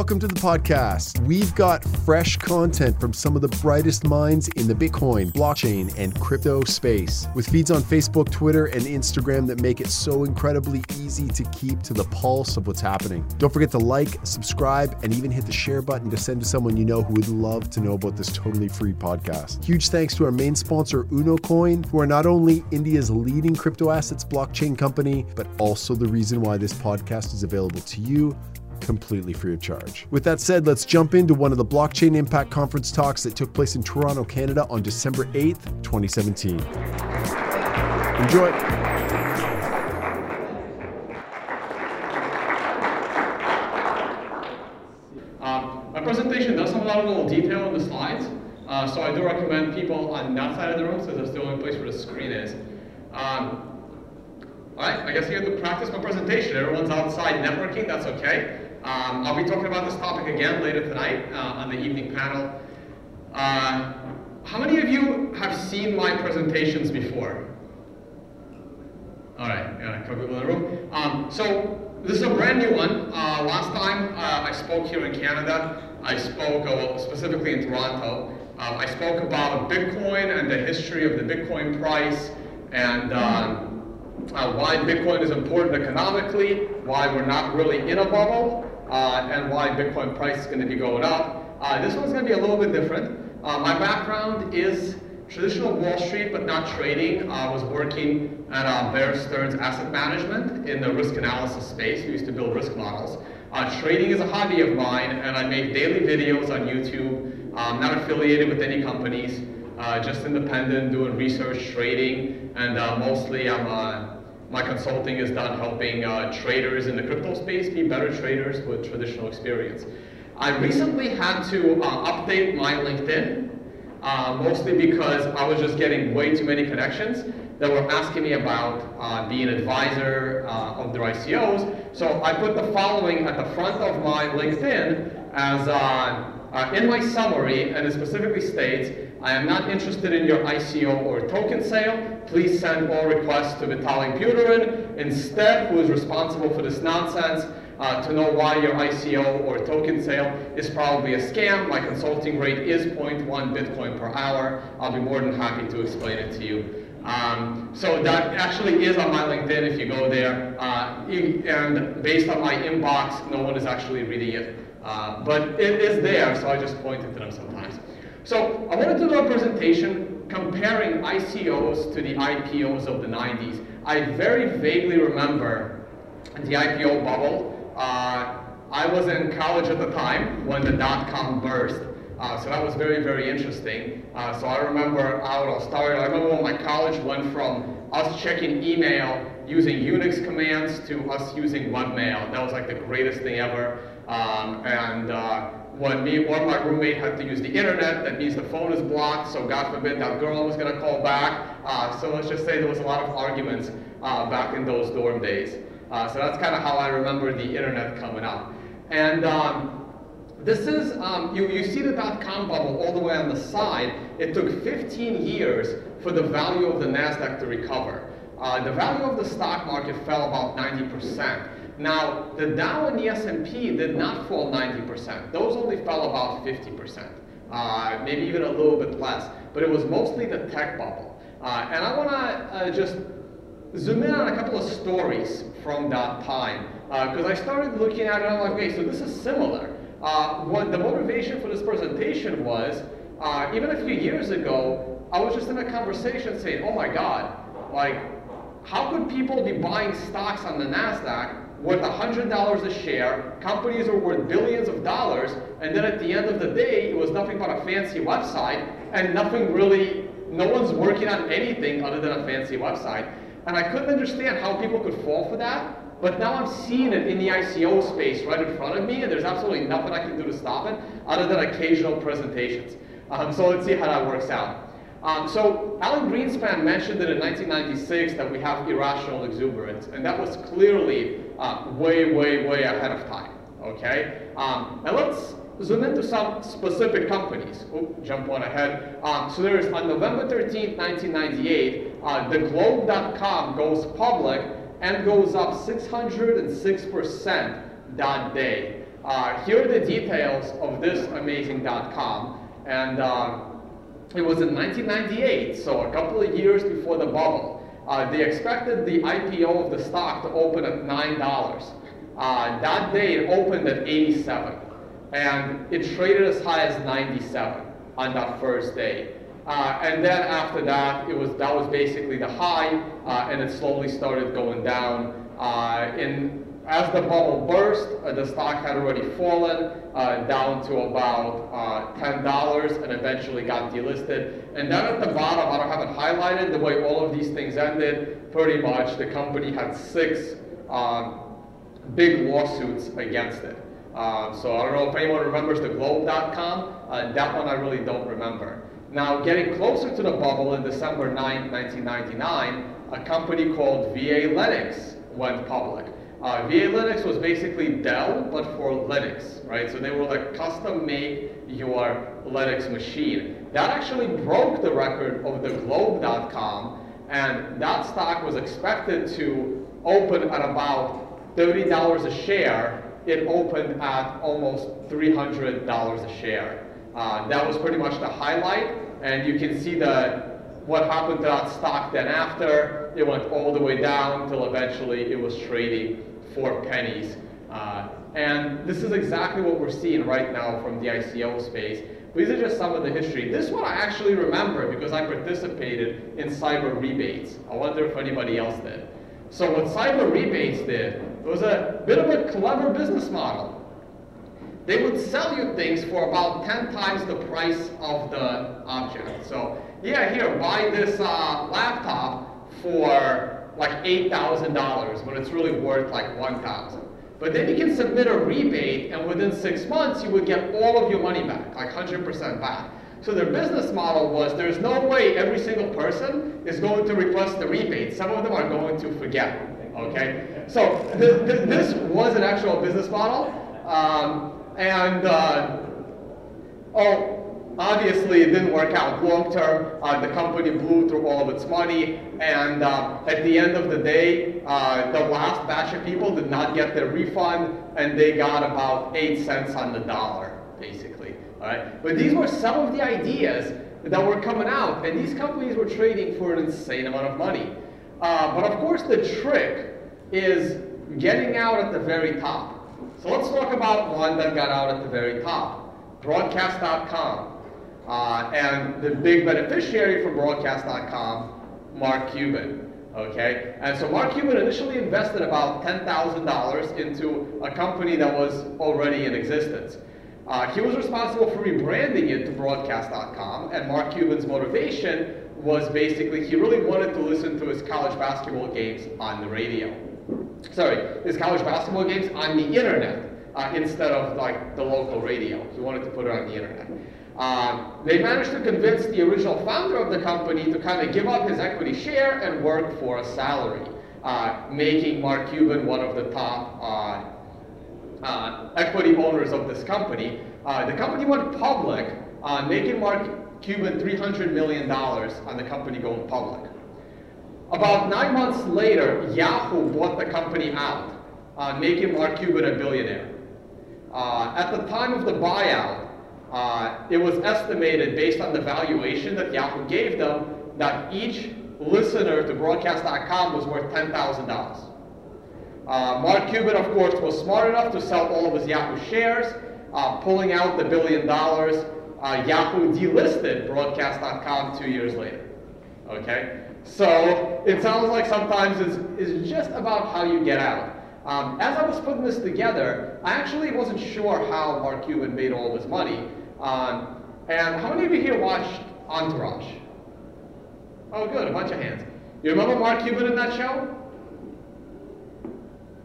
welcome to the podcast. We've got fresh content from some of the brightest minds in the Bitcoin, blockchain, and crypto space, with feeds on Facebook, Twitter, and Instagram that make it so incredibly easy to keep to the pulse of what's happening. Don't forget to like, subscribe, and even hit the share button to send to someone you know who would love to know about this totally free podcast. Huge thanks to our main sponsor, UnoCoin, who are not only India's leading crypto assets blockchain company, but also the reason why this podcast is available to you completely free of charge. With that said, let's jump into one of the Blockchain Impact Conference talks that took place in Toronto, Canada on December 8th, 2017. Enjoy. Um, my presentation does have a lot of little detail in the slides, uh, so I do recommend people on that side of the room, since that's the only place where the screen is. Um, all right, I guess you have to practice my presentation. Everyone's outside networking, that's okay. Um, I'll be talking about this topic again later tonight uh, on the evening panel. Uh, how many of you have seen my presentations before? All right, yeah, a couple people in the room. Um, so this is a brand new one. Uh, last time uh, I spoke here in Canada, I spoke uh, specifically in Toronto. Uh, I spoke about Bitcoin and the history of the Bitcoin price and um, uh, why Bitcoin is important economically, why we're not really in a bubble, and why Bitcoin price is going to be going up. Uh, this one's going to be a little bit different. Uh, my background is traditional Wall Street, but not trading. I was working at uh, Bear Stearns Asset Management in the risk analysis space. We used to build risk models. Uh, trading is a hobby of mine, and I make daily videos on YouTube. I'm not affiliated with any companies, uh, just independent, doing research, trading, and uh, mostly I'm uh, my consulting is done helping uh, traders in the crypto space be better traders with traditional experience. I recently had to uh, update my LinkedIn, uh, mostly because I was just getting way too many connections that were asking me about uh, being an advisor uh, of their ICOs. So I put the following at the front of my LinkedIn as uh, in my summary, and it specifically states, I am not interested in your ICO or token sale. Please send all requests to Vitalik Buterin, instead, who is responsible for this nonsense, uh, to know why your ICO or token sale is probably a scam. My consulting rate is 0.1 Bitcoin per hour. I'll be more than happy to explain it to you. Um, so that actually is on my LinkedIn if you go there. Uh, and based on my inbox, no one is actually reading it. Uh, but it is there, so I just point it to them sometimes. So I wanted to do a presentation comparing ICOs to the IPOs of the 90s. I very vaguely remember the IPO bubble. Uh, I was in college at the time when the dot-com burst. Uh, so that was very, very interesting. Uh, so I remember how it all started. I remember when my college went from us checking email using Unix commands to us using webmail. That was like the greatest thing ever. Um, and uh, when me or my roommate had to use the internet, that means the phone is blocked, so God forbid that girl was gonna call back. Uh, so let's just say there was a lot of arguments uh, back in those dorm days. Uh, so that's kind of how I remember the internet coming out. And um, this is, um, you, you see the dot-com bubble all the way on the side. It took 15 years for the value of the NASDAQ to recover. Uh, the value of the stock market fell about 90%. Now, the Dow and the S&P did not fall 90%. Those only fell about 50%, uh, maybe even a little bit less. But it was mostly the tech bubble. Uh, and I want to uh, just zoom in on a couple of stories from that time. Because uh, I started looking at it, and I'm like, okay, so this is similar. Uh, what the motivation for this presentation was, even a few years ago, I was just in a conversation saying, oh my God, like, how could people be buying stocks on the NASDAQ worth $100 a share, companies are worth billions of dollars, and then at the end of the day, it was nothing but a fancy website, and nothing really, no one's working on anything other than a fancy website. And I couldn't understand how people could fall for that, but now I'm seeing it in the ICO space right in front of me, and there's absolutely nothing I can do to stop it other than occasional presentations. Um, so let's see how that works out. Um, so Alan Greenspan mentioned it in 1996 that we have irrational exuberance, and that was clearly uh, way, way, way ahead of time, okay? Um, and let's zoom into some specific companies. Jump one ahead. Um, so there's on November 13, 1998, uh, the Globe.com goes public and goes up 606% that day. Uh, here are the details of this amazing .com, and uh, it was in 1998, so a couple of years before the bubble. Uh, they expected the IPO of the stock to open at $9. Uh, that day it opened at 87, and it traded as high as 97 on that first day. Uh, and then after that, it was that was basically the high, uh, and it slowly started going down. Uh, in as the bubble burst, uh, the stock had already fallen uh, down to about uh, $10 and eventually got delisted. And then at the bottom, I don't have it highlighted, the way all of these things ended, pretty much the company had six um, big lawsuits against it. Um, so I don't know if anyone remembers the Globe.com. Uh, that one I really don't remember. Now, getting closer to the bubble in December 9, 1999, a company called VA Linux went public. Uh, VA Linux was basically Dell, but for Linux, right? So they were like custom make your Linux machine. That actually broke the record of the Globe.com, and that stock was expected to open at about $30 a share. It opened at almost $300 a share. Uh, that was pretty much the highlight, and you can see the what happened to that stock then after. It went all the way down until eventually it was trading for pennies. Uh, and this is exactly what we're seeing right now from the ICO space. These are just some of the history. This one I actually remember because I participated in cyber rebates. I wonder if anybody else did. So what cyber rebates did, was a bit of a clever business model. They would sell you things for about 10 times the price of the object. So yeah, here, buy this uh, laptop for like $8,000 when it's really worth like 1,000. But then you can submit a rebate and within six months you would get all of your money back, like 100% back. So their business model was there's no way every single person is going to request the rebate. Some of them are going to forget, okay? So th th this was an actual business model. Um, and, uh, oh, Obviously, it didn't work out long term. Uh, the company blew through all of its money, and uh, at the end of the day, uh, the last batch of people did not get their refund, and they got about eight cents on the dollar, basically. All right? But these were some of the ideas that were coming out, and these companies were trading for an insane amount of money. Uh, but of course, the trick is getting out at the very top. So let's talk about one that got out at the very top, broadcast.com. Uh, and the big beneficiary for broadcast.com, Mark Cuban. Okay, and so Mark Cuban initially invested about $10,000 into a company that was already in existence. Uh, he was responsible for rebranding it to broadcast.com, and Mark Cuban's motivation was basically he really wanted to listen to his college basketball games on the radio. Sorry, his college basketball games on the internet uh, instead of like the local radio. He wanted to put it on the internet. Um, they managed to convince the original founder of the company to kind of give up his equity share and work for a salary, uh, making Mark Cuban one of the top uh, uh, equity owners of this company. Uh, the company went public, uh, making Mark Cuban $300 million on the company going public. About nine months later, Yahoo bought the company out, uh, making Mark Cuban a billionaire. at the time of the buyout, uh, it was estimated based on the valuation that Yahoo gave them that each listener to broadcast.com was worth $10,000. Uh, Mark Cuban, of course, was smart enough to sell all of his Yahoo shares, uh, pulling out the billion dollars. Uh, Yahoo delisted broadcast.com two years later. Okay? So it sounds like sometimes it's, it's just about how you get out. Um, as I was putting this together, I actually wasn't sure how Mark Cuban made all of his money. Um, and how many of you here watched Entourage? Oh, good, a bunch of hands. You remember Mark Cuban in that show?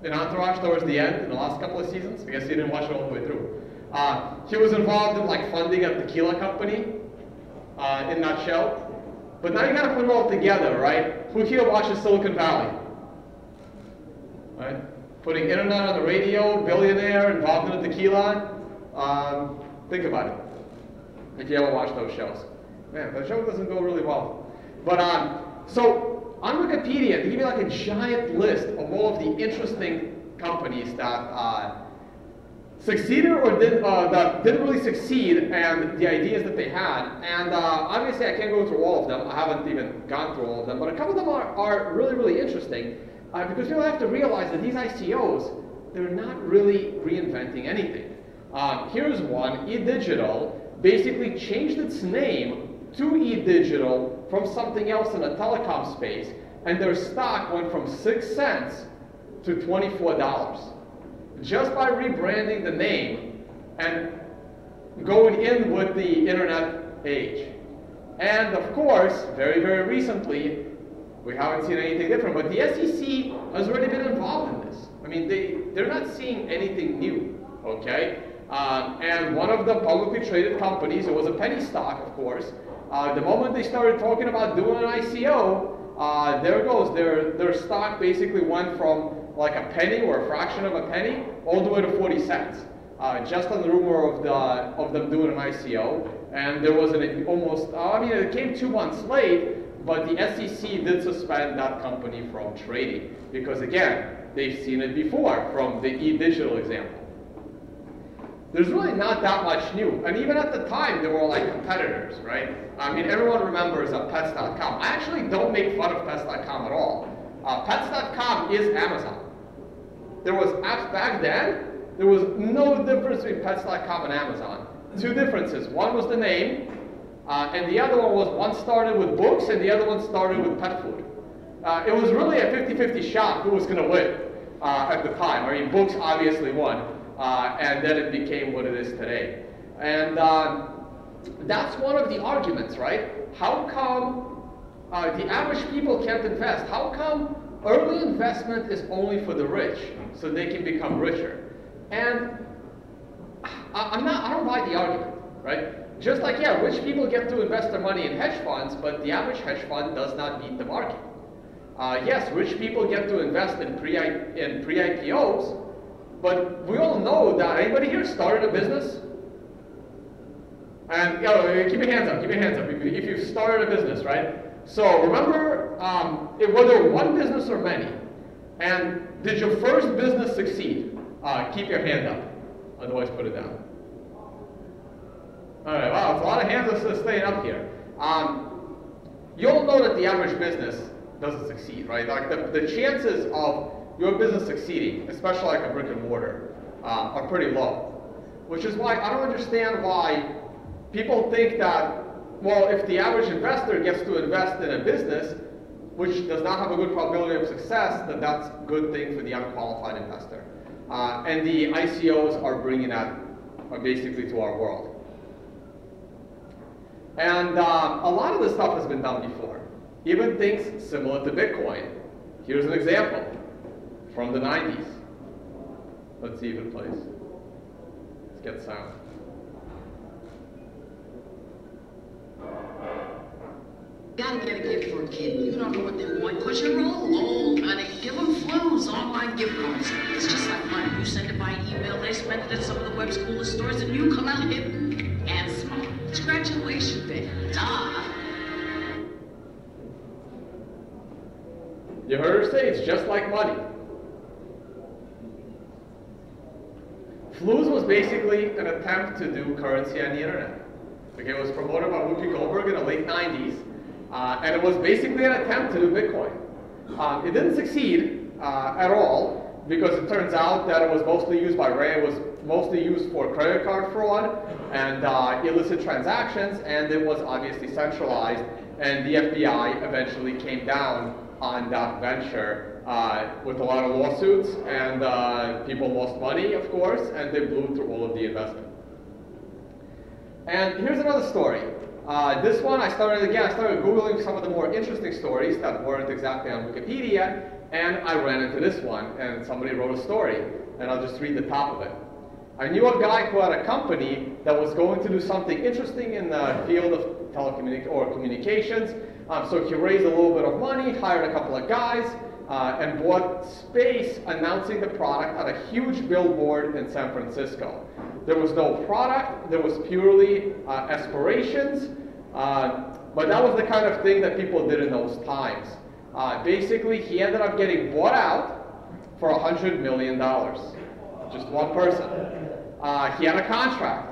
In Entourage towards the end, in the last couple of seasons? I guess you didn't watch it all the way through. Uh, he was involved in like funding a tequila company uh, in that show. But now you gotta put it all together, right? Who here watches Silicon Valley? Right? Putting internet on the radio, billionaire, involved in a tequila. Um, think about it if you ever watch those shows. Man, the show doesn't go really well. But um, so on Wikipedia, they give you like a giant list of all of the interesting companies that uh, succeeded or did, uh, that didn't really succeed and the ideas that they had. And uh, obviously I can't go through all of them. I haven't even gone through all of them, but a couple of them are, are really, really interesting uh, because you have to realize that these ICOs, they're not really reinventing anything. Uh, here's one, eDigital basically changed its name to eDigital from something else in the telecom space, and their stock went from 6 cents to $24 just by rebranding the name and going in with the internet age. And of course, very, very recently, we haven't seen anything different, but the SEC has already been involved in this. I mean, they, they're not seeing anything new, okay? Um, and one of the publicly traded companies, it was a penny stock, of course, uh, the moment they started talking about doing an ICO, uh, there goes. Their, their stock basically went from like a penny or a fraction of a penny all the way to 40 cents. Uh, just on the rumor of, the, of them doing an ICO. And there was an almost, uh, I mean, it came two months late, but the SEC did suspend that company from trading. Because again, they've seen it before from the e-digital example. There's really not that much new. And even at the time, there were like competitors, right? I mean, everyone remembers uh, Pets.com. I actually don't make fun of Pets.com at all. Uh, Pets.com is Amazon. There was back then, there was no difference between Pets.com and Amazon. Two differences. One was the name, uh, and the other one was one started with books and the other one started with pet food. Uh, it was really a 50-50 shot who was going to win uh, at the time. I mean, books obviously won, uh, and then it became what it is today. And um, that's one of the arguments, right? How come uh, the average people can't invest? How come early investment is only for the rich? so they can become richer. And I, am not, I don't buy the argument, right? Just like, yeah, rich people get to invest their money in hedge funds, but the average hedge fund does not beat the market. Uh, yes, rich people get to invest in pre in pre IPOs, but we all know that anybody here started a business. And you know, keep your hands up, keep your hands up if, you, if you've started a business, right? So remember, um, whether one business or many, and did your first business succeed? Uh, keep your hand up. Otherwise, put it down. All right, wow, it's a lot of hands are staying up here. Um, you'll know that the average business doesn't succeed, right? Like the, the chances of your business succeeding, especially like a brick and mortar, uh, are pretty low. Which is why I don't understand why people think that, well, if the average investor gets to invest in a business, which does not have a good probability of success, then that's a good thing for the unqualified investor. Uh, and the ICOs are bringing that uh, basically to our world. And um, a lot of this stuff has been done before. Even things similar to Bitcoin. Here's an example from the 90s. Let's see if it plays. Let's get sound. Gotta get a gift for a kid. You don't know what they want. Push and roll. Oh, honey, give them Flooz online gift cards. It's just like money. You send it by email, they spend it at some of the web's coolest stores, and you come out hip and smart. Congratulations, baby. Duh. You heard her say it's just like money. Flooz was basically an attempt to do currency on the internet. Okay, it was promoted by Whoopi Goldberg in the late 90s. Uh, and it was basically an attempt to do Bitcoin. Um, it didn't succeed uh, at all because it turns out that it was mostly used by Ray. It was mostly used for credit card fraud and uh, illicit transactions, and it was obviously centralized. And the FBI eventually came down on that venture uh, with a lot of lawsuits, and uh, people lost money, of course, and they blew through all of the investment. And here's another story. Uh, this one, I started again, I started Googling some of the more interesting stories that weren't exactly on Wikipedia, and I ran into this one, and somebody wrote a story, and I'll just read the top of it. I knew a guy who had a company that was going to do something interesting in the field of telecommunications or communications. Um, so he raised a little bit of money, hired a couple of guys, uh, and bought space announcing the product on a huge billboard in San Francisco. There was no product, there was purely uh, aspirations, uh, but that was the kind of thing that people did in those times. Uh, basically, he ended up getting bought out for $100 million. Just one person. Uh, he had a contract.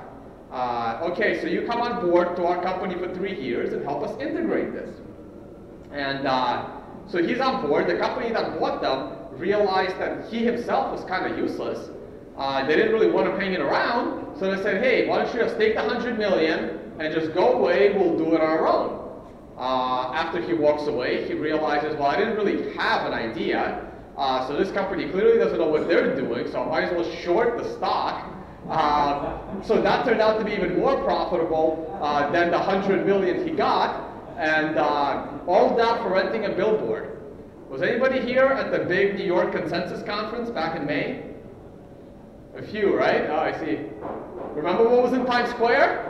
Uh, okay, so you come on board to our company for three years and help us integrate this. And so he's on board. The company that bought them realized that he himself was kind of useless. Uh, they didn't really want him hanging around, so they said, hey, why don't you just take the 100 million and just go away, we'll do it on our own. Uh, after he walks away, he realizes, well, I didn't really have an idea, uh, so this company clearly doesn't know what they're doing, so I might as well short the stock. Uh, so that turned out to be even more profitable uh, than the 100 million he got, and uh, all that for renting a billboard. Was anybody here at the big New York Consensus Conference back in May? A few, right? Oh, I see. Remember what was in Times Square?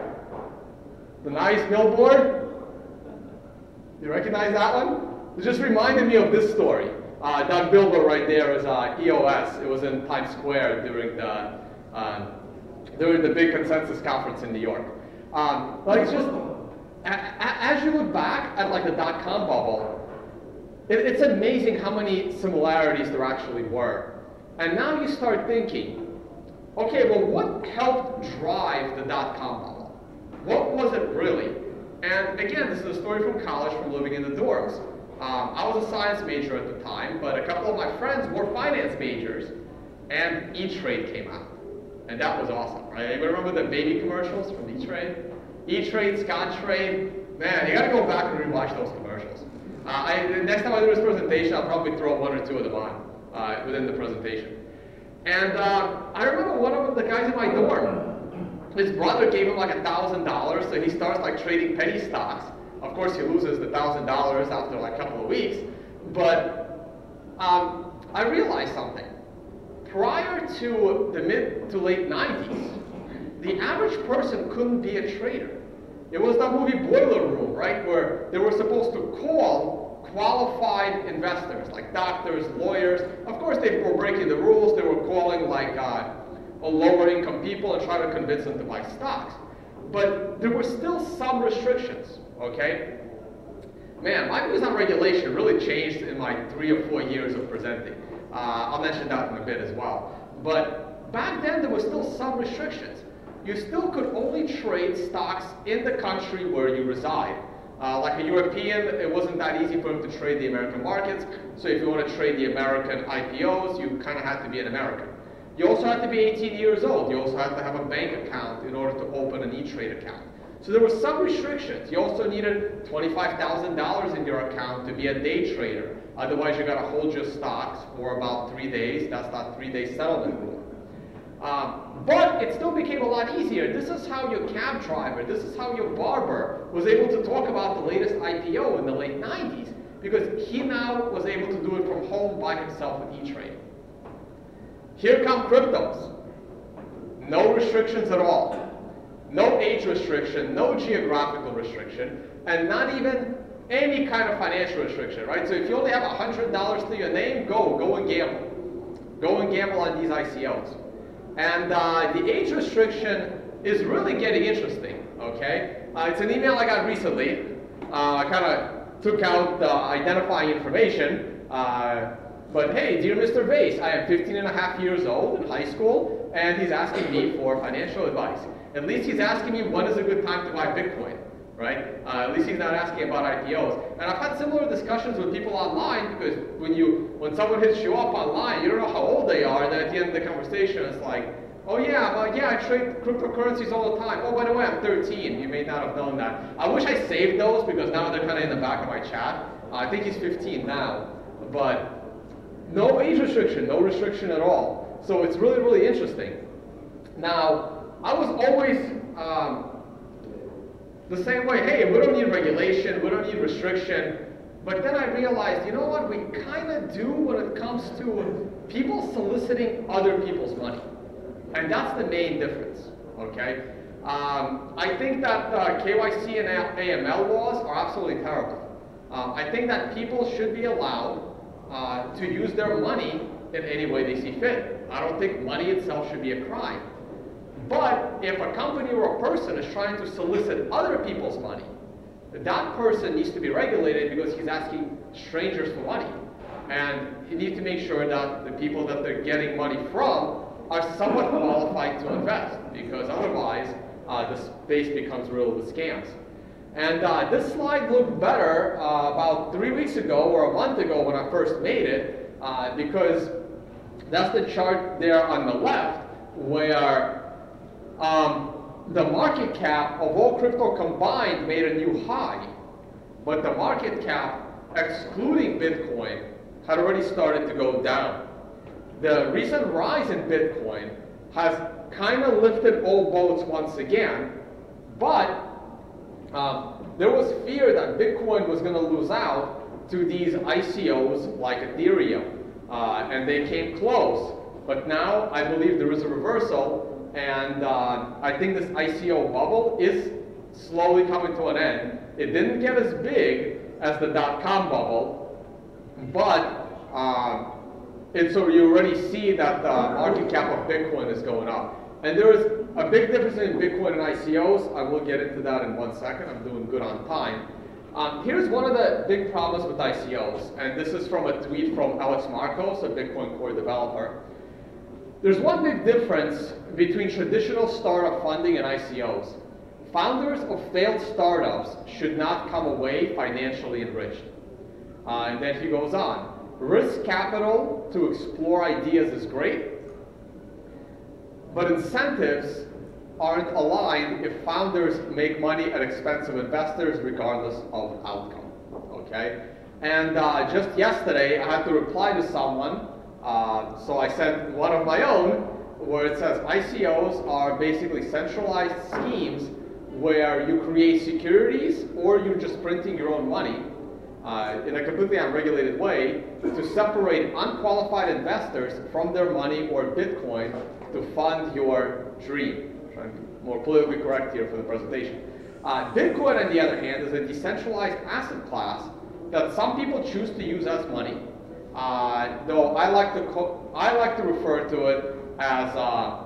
The nice billboard? You recognize that one? It just reminded me of this story. Uh, that billboard right there is uh, EOS. It was in Times Square during the uh, during the big consensus conference in New York. Um, it's just as you look back at like the dot-com bubble, it, it's amazing how many similarities there actually were. And now you start thinking, okay, well, what helped drive the dot-com bubble? What was it really? And again, this is a story from college from living in the dorms. Um, I was a science major at the time, but a couple of my friends were finance majors, and E-Trade came out. And that was awesome, right? Anybody remember the baby commercials from E-Trade? E-Trade, Scottrade, man, you gotta go back and rewatch those commercials. Uh, I, next time I do this presentation, I'll probably throw one or two of them on uh, within the presentation. And uh, I remember one of the guys in my dorm, his brother gave him like a thousand dollars, so he starts like trading penny stocks. Of course, he loses the thousand dollars after like a couple of weeks. But um, I realized something. Prior to the mid to late 90s, the average person couldn't be a trader. It was that movie Boiler Room, right, where they were supposed to call qualified investors, like doctors, lawyers. Of course, they were breaking the rules. They were calling like uh, lower income people and try to convince them to buy stocks. But there were still some restrictions, okay? Man, my views on regulation really changed in my three or four years of presenting. Uh, I'll mention that in a bit as well. But back then, there were still some restrictions. You still could only trade stocks in the country where you reside. Uh, like a European, it wasn't that easy for him to trade the American markets. So if you want to trade the American IPOs, you kind of had to be an American. You also have to be 18 years old. You also have to have a bank account in order to open an E-Trade account. So there were some restrictions. You also needed $25,000 in your account to be a day trader. Otherwise, you got to hold your stocks for about three days. That's that three-day settlement rule. Um, but it still became a lot easier. This is how your cab driver, this is how your barber was able to talk about the latest IPO in the late 90s because he now was able to do it from home by himself with E-Trade. Here come cryptos. No restrictions at all. No age restriction, no geographical restriction, and not even any kind of financial restriction, right? So if you only have $100 to your name, go, go and gamble. Go and gamble on these ICOs. And uh, the age restriction is really getting interesting, okay? Uh, it's an email I got recently. Uh, I kind of took out the identifying information. Uh, but hey, dear Mr. Vays, I am 15 and a half years old in high school, and he's asking me for financial advice. At least he's asking me when is a good time to buy Bitcoin, right? Uh, at least he's not asking about IPOs. And I've had similar discussions with people online because when you when someone hits you up online, you don't know how old they are, and then at the end of the conversation, it's like, oh yeah, well, yeah, I trade cryptocurrencies all the time. Oh, by the way, I'm 13. You may not have known that. I wish I saved those because now they're kind of in the back of my chat. Uh, I think he's 15 now, but no age restriction, no restriction at all. So it's really, really interesting. Now, I was always um, the same way, hey, we don't need regulation, we don't need restriction. But then I realized, you know what, we kind of do when it comes to people soliciting other people's money. And that's the main difference, okay? Um, I think that uh, KYC and AML laws are absolutely terrible. Um, I think that people should be allowed uh, to use their money in any way they see fit. I don't think money itself should be a crime. But if a company or a person is trying to solicit other people's money, that person needs to be regulated because he's asking strangers for money. And he needs to make sure that the people that they're getting money from are somewhat qualified to invest. Because otherwise uh, the space becomes riddled with scams. And uh, this slide looked better uh, about three weeks ago or a month ago when I first made it, uh, because that's the chart there on the left where um, the market cap of all crypto combined made a new high, but the market cap excluding Bitcoin had already started to go down. The recent rise in Bitcoin has kind of lifted all boats once again, but um, there was fear that Bitcoin was going to lose out to these ICOs like Ethereum, uh, and they came close. But now I believe there is a reversal, and uh, I think this ICO bubble is slowly coming to an end. It didn't get as big as the dot-com bubble, but uh, and so you already see that the market cap of Bitcoin is going up. And there is a big difference in Bitcoin and ICOs. I will get into that in one second. I'm doing good on time. Um, here's one of the big problems with ICOs, and this is from a tweet from Alex Morcos, a Bitcoin core developer. There's one big difference between traditional startup funding and ICOs. Founders of failed startups should not come away financially enriched. Uh, and then he goes on. Risk capital to explore ideas is great, but incentives aren't aligned if founders make money at expense of investors regardless of outcome, okay? And uh, just yesterday, I had to reply to someone, uh, so I sent one of my own, where it says ICOs are basically centralized schemes where you create securities or you're just printing your own money uh, in a completely unregulated way to separate unqualified investors from their money or Bitcoin to fund your dream. Trying to be more politically correct here for the presentation. Uh, Bitcoin, on the other hand, is a decentralized asset class that some people choose to use as money. Though I like to I like to refer to it as uh,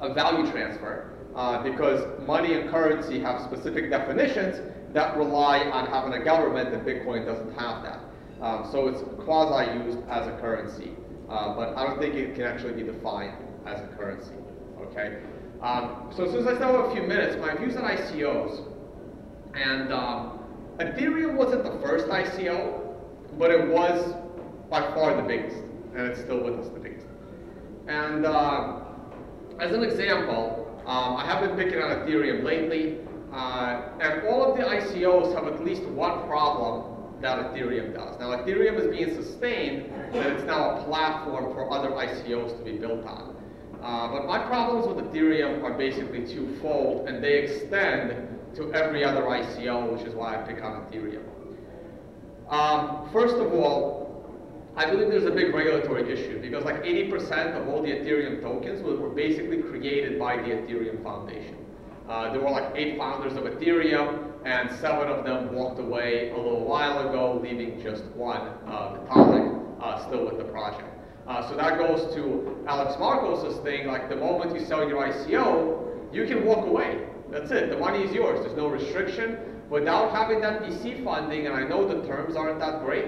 a value transfer uh, because money and currency have specific definitions that rely on having a government, and Bitcoin doesn't have that. Um, so it's quasi-used as a currency, uh, but I don't think it can actually be defined as a currency, okay? Um, so since I still have a few minutes, my views on ICOs, and um, Ethereum wasn't the first ICO, but it was by far the biggest, and it's still with us the biggest. And uh, as an example, um, I have been picking on Ethereum lately, uh, and all of the ICOs have at least one problem that Ethereum does. Now Ethereum is being sustained, and it's now a platform for other ICOs to be built on. Uh, but my problems with Ethereum are basically twofold, and they extend to every other ICO, which is why I pick on Ethereum. Um, first of all, I believe there's a big regulatory issue because like 80% of all the Ethereum tokens were basically created by the Ethereum Foundation. Uh, there were like eight founders of Ethereum, and seven of them walked away a little while ago, leaving just one, uh, Vitalik, uh, still with the project. Uh, so that goes to Alex Morcos' thing, like the moment you sell your ICO, you can walk away. That's it, the money is yours, there's no restriction. Without having that VC funding, and I know the terms aren't that great,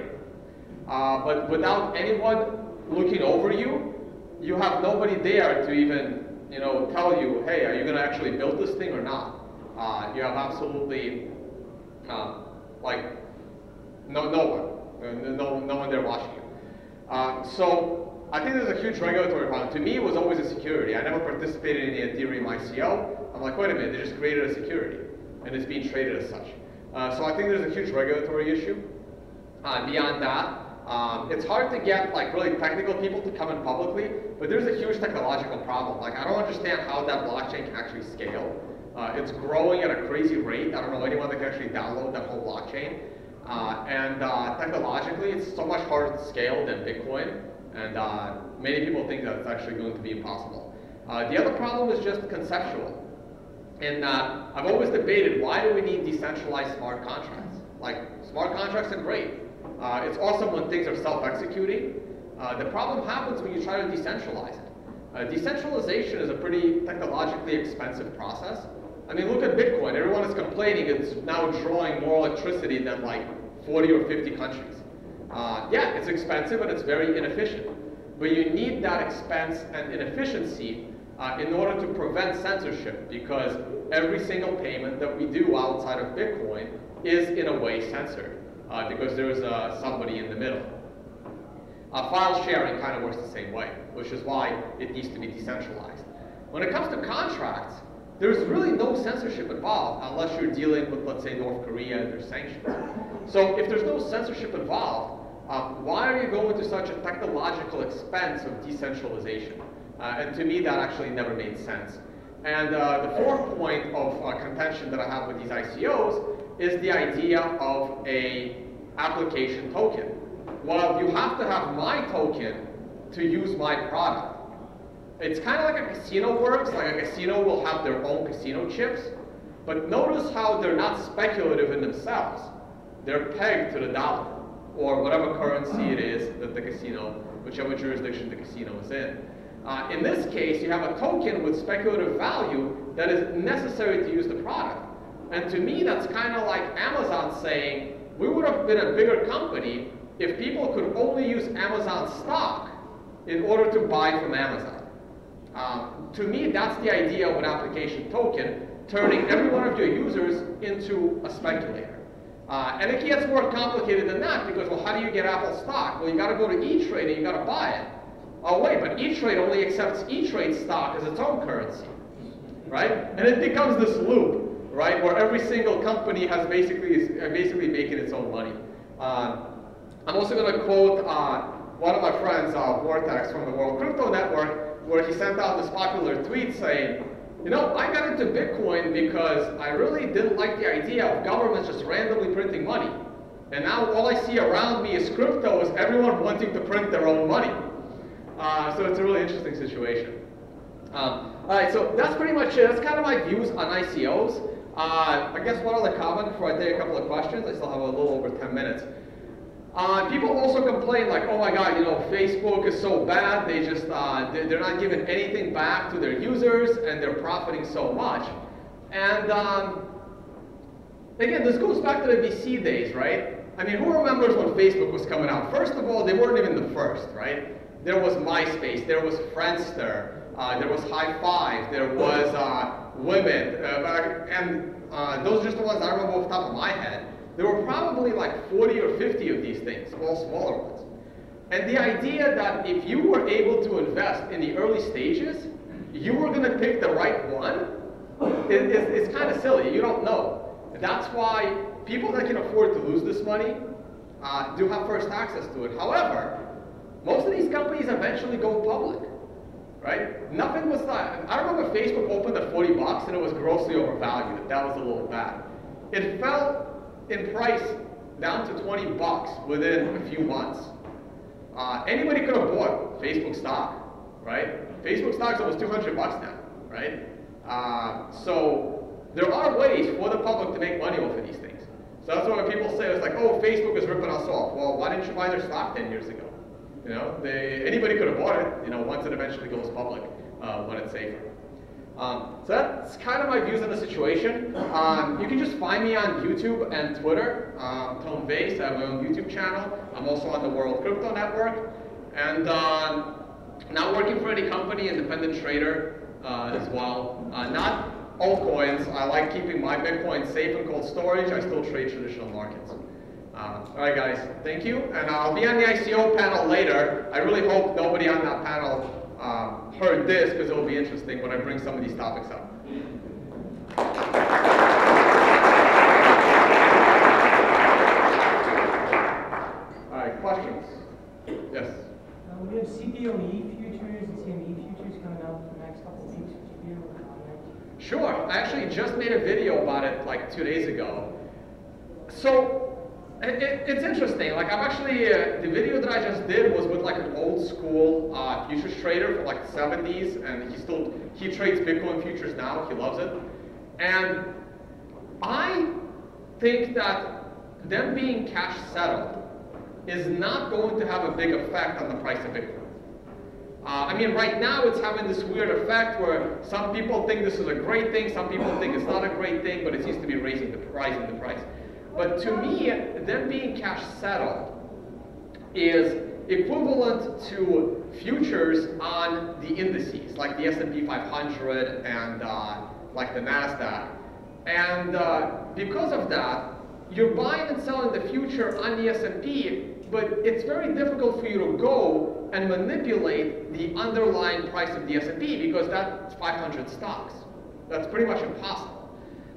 uh, but without anyone looking over you, you have nobody there to even, you know, tell you, hey, are you going to actually build this thing or not? Uh, you have absolutely, uh, like, no, no one, no, no one there watching you. Uh, so I think there's a huge regulatory problem. To me, it was always a security. I never participated in the Ethereum ICO. I'm like, wait a minute, they just created a security, and it's being traded as such. Uh, so I think there's a huge regulatory issue. Uh, beyond that, um, it's hard to get like really technical people to come in publicly, but there's a huge technological problem. Like I don't understand how that blockchain can actually scale. Uh, it's growing at a crazy rate. I don't know anyone that can actually download that whole blockchain. Uh, and uh, technologically, it's so much harder to scale than Bitcoin. And uh, many people think that it's actually going to be impossible. Uh, the other problem is just conceptual. And I've always debated why do we need decentralized smart contracts? Like smart contracts are great. Uh, it's awesome when things are self-executing. Uh, the problem happens when you try to decentralize it. Uh, decentralization is a pretty technologically expensive process. I mean, look at Bitcoin. Everyone is complaining it's now drawing more electricity than like 40 or 50 countries. Uh, yeah, it's expensive and it's very inefficient. But you need that expense and inefficiency uh, in order to prevent censorship because every single payment that we do outside of Bitcoin is in a way censored uh, because there's uh, somebody in the middle. Uh, file sharing kind of works the same way, which is why it needs to be decentralized. When it comes to contracts, there's really no censorship involved unless you're dealing with, let's say, North Korea and their sanctions. So if there's no censorship involved, um, why are you going to such a technological expense of decentralization? Uh, and to me, that actually never made sense. And uh, the fourth point of uh, contention that I have with these ICOs is the idea of a application token. Well, you have to have my token to use my product. It's kind of like a casino works, like a casino will have their own casino chips, but notice how they're not speculative in themselves. They're pegged to the dollar, or whatever currency it is that the casino, whichever jurisdiction the casino is in. Uh, in this case, you have a token with speculative value that is necessary to use the product. And to me, that's kind of like Amazon saying, we would have been a bigger company if people could only use Amazon stock in order to buy from Amazon. Um, to me, that's the idea of an application token, turning every one of your users into a speculator. Uh, and it gets more complicated than that because, well, how do you get Apple stock? Well, you got to go to E-Trade and you got to buy it. Oh wait, but E-Trade only accepts E-Trade stock as its own currency, right? And it becomes this loop, right, where every single company has basically is basically making its own money. Uh, I'm also going to quote uh, one of my friends, uh, Vortex from the World Crypto Network, where he sent out this popular tweet saying, you know, I got into Bitcoin because I really didn't like the idea of governments just randomly printing money. And now all I see around me is crypto, is everyone wanting to print their own money. Uh, so it's a really interesting situation. Um, all right, so that's pretty much it. That's kind of my views on ICOs. Uh, I guess one other comment before I take a couple of questions. I still have a little over 10 minutes. Uh, people also complain like, oh my god, you know, Facebook is so bad, they just, uh, they're not giving anything back to their users and they're profiting so much. And um, again, this goes back to the VC days, right? I mean, who remembers when Facebook was coming out? First of all, they weren't even the first, right? There was MySpace, there was Friendster, uh, there was hi5, there was uh, Women, uh, and uh, those are just the ones I remember off the top of my head. There were probably like 40 or 50 of these things, all smaller ones. And the idea that if you were able to invest in the early stages, you were going to pick the right one is, is, is kind of silly. You don't know. That's why people that can afford to lose this money uh, do have first access to it. However, most of these companies eventually go public, right? Nothing was that. I remember Facebook opened at 40 bucks and it was grossly overvalued. That was a little bad. It fell in price down to 20 bucks within a few months. Uh, anybody could have bought Facebook stock, right? Facebook stock's almost 200 bucks now, right? Uh, so there are ways for the public to make money off of these things. So that's why when people say it's like, oh, Facebook is ripping us off. Well, why didn't you buy their stock 10 years ago? You know, they, anybody could have bought it, you know, once it eventually goes public, uh, when it's safer. Um, so that's kind of my views on the situation. Um, you can just find me on YouTube and Twitter, um, Tone Vays. I have my own YouTube channel. I'm also on the World Crypto Network. And uh, not working for any company, independent trader uh, as well. Uh, not altcoins. I like keeping my Bitcoin safe in cold storage. I still trade traditional markets. Uh, all right, guys, thank you. And I'll be on the ICO panel later. I really hope nobody on that panel um, heard this because it will be interesting when I bring some of these topics up. All right, questions? Yes? Uh, we have CBOE futures and CME futures coming out in the next couple of weeks. Would you be able to comment? Sure. I actually just made a video about it like two days ago. So it, it, it's interesting. Like I'm actually uh, the video that I just did was with like an old school uh, futures trader from like the 70s, and he still he trades Bitcoin futures now. He loves it, and I think that them being cash settled is not going to have a big effect on the price of Bitcoin. Uh, I mean, right now it's having this weird effect where some people think this is a great thing, some people think it's not a great thing, but it seems to be raising the price and the price. But to me, them being cash settled is equivalent to futures on the indices, like the S&P 500 and uh, like the Nasdaq. And uh, because of that, you're buying and selling the future on the S&P, but it's very difficult for you to go and manipulate the underlying price of the S&P because that's 500 stocks. That's pretty much impossible.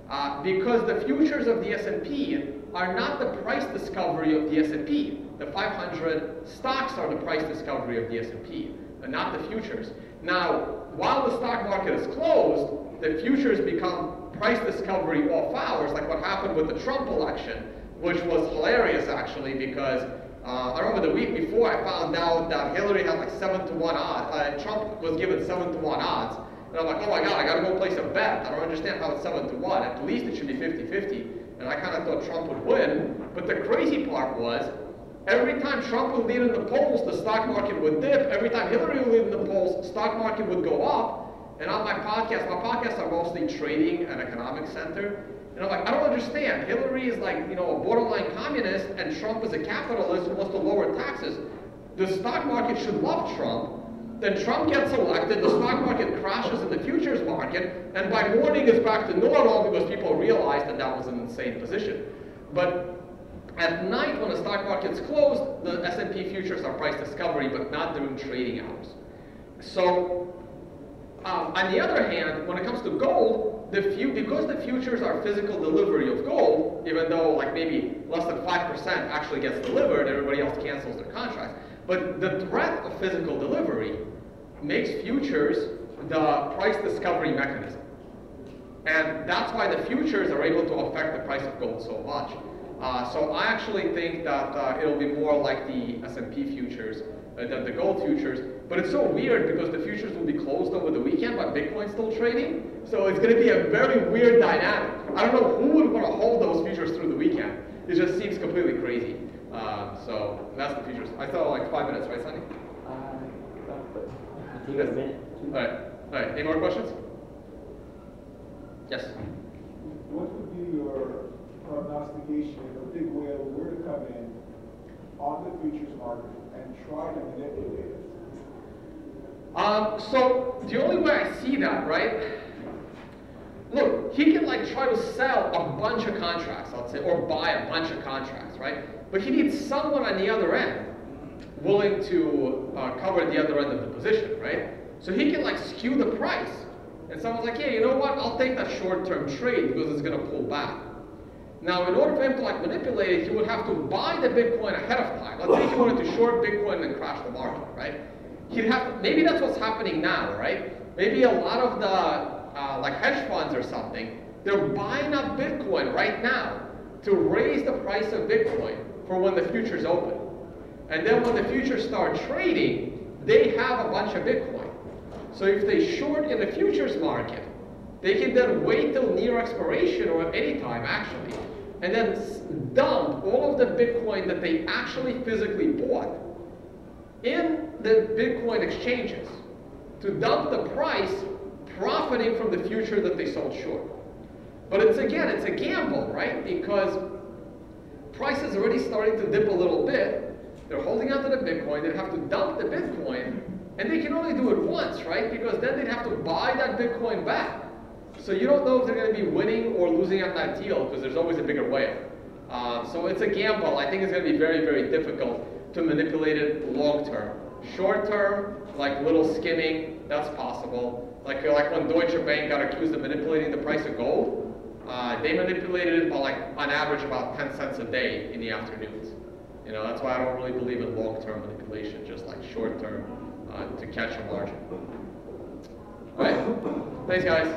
Uh, because the futures of the S&P are not the price discovery of the S&P. The 500 stocks are the price discovery of the S&P, not the futures. Now, while the stock market is closed, the futures become price discovery off hours, like what happened with the Trump election, which was hilarious actually because uh, I remember the week before I found out that Hillary had like seven to one odds. Uh, Trump was given seven to one odds. And I'm like, oh my God, I gotta go place a bet. I don't understand how it's seven to one. At least it should be 50-50. And I kind of thought Trump would win. But the crazy part was, every time Trump would lead in the polls, the stock market would dip. Every time Hillary would lead in the polls, stock market would go up. And on my podcast, my podcasts are mostly trading and economic center. And I'm like, I don't understand. Hillary is like, you know, a borderline communist, and Trump is a capitalist who wants to lower taxes. The stock market should love Trump. Then Trump gets elected, the stock market crashes in the futures market, and by morning it's back to normal because people realize that that was an insane position. But at night, when the stock market's closed, the S&P futures are price discovery, but not during trading hours. So, um, on the other hand, when it comes to gold, the few, because the futures are physical delivery of gold, even though like maybe less than 5% actually gets delivered, everybody else cancels their contracts. But the threat of physical delivery makes futures the price discovery mechanism. And that's why the futures are able to affect the price of gold so much. Uh, so I actually think that uh, it'll be more like the S&P futures uh, than the gold futures. But it's so weird because the futures will be closed over the weekend, but Bitcoin's still trading. So it's going to be a very weird dynamic. I don't know who would want to hold those futures through the weekend. It just seems completely crazy. Uh, so that's the futures. I thought like five minutes, right, Sonny? Take a minute. All right. All right. Any more questions? Yes. What would be your prognostication if a big whale were to come in on the futures market and try to manipulate it? Um, so the only way I see that, right? Look, he can like try to sell a bunch of contracts, let's say, or buy a bunch of contracts, right? But he needs someone on the other end willing to uh, cover the other end of the position, right? So he can like skew the price. And someone's like, yeah, you know what? I'll take that short-term trade because it's going to pull back. Now, in order for him to like manipulate it, he would have to buy the Bitcoin ahead of time. Let's say he wanted to short Bitcoin and crash the market, right? He'd have to, maybe that's what's happening now, right? Maybe a lot of the uh, like hedge funds or something, they're buying up Bitcoin right now to raise the price of Bitcoin for when the futures open. And then when the futures start trading, they have a bunch of Bitcoin. So if they short in the futures market, they can then wait till near expiration or any time actually, and then dump all of the Bitcoin that they actually physically bought in the Bitcoin exchanges to dump the price profiting from the future that they sold short. But it's again, it's a gamble, right? Because price is already starting to dip a little bit. They're holding onto the Bitcoin. They have to dump the Bitcoin, and they can only do it once, right? Because then they'd have to buy that Bitcoin back. So you don't know if they're going to be winning or losing on that deal because there's always a bigger whale. Uh, so it's a gamble. I think it's going to be very, very difficult to manipulate it long term. Short term, like little skimming, that's possible. Like like when Deutsche Bank got accused of manipulating the price of gold, uh, they manipulated it by like on average about 10 cents a day in the afternoons. You know, that's why I don't really believe in long-term manipulation, just like short-term uh, to catch a margin. All right, thanks guys.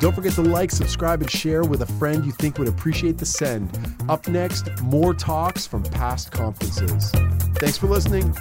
Don't forget to like, subscribe, and share with a friend you think would appreciate the send. Up next, more talks from past conferences. Thanks for listening.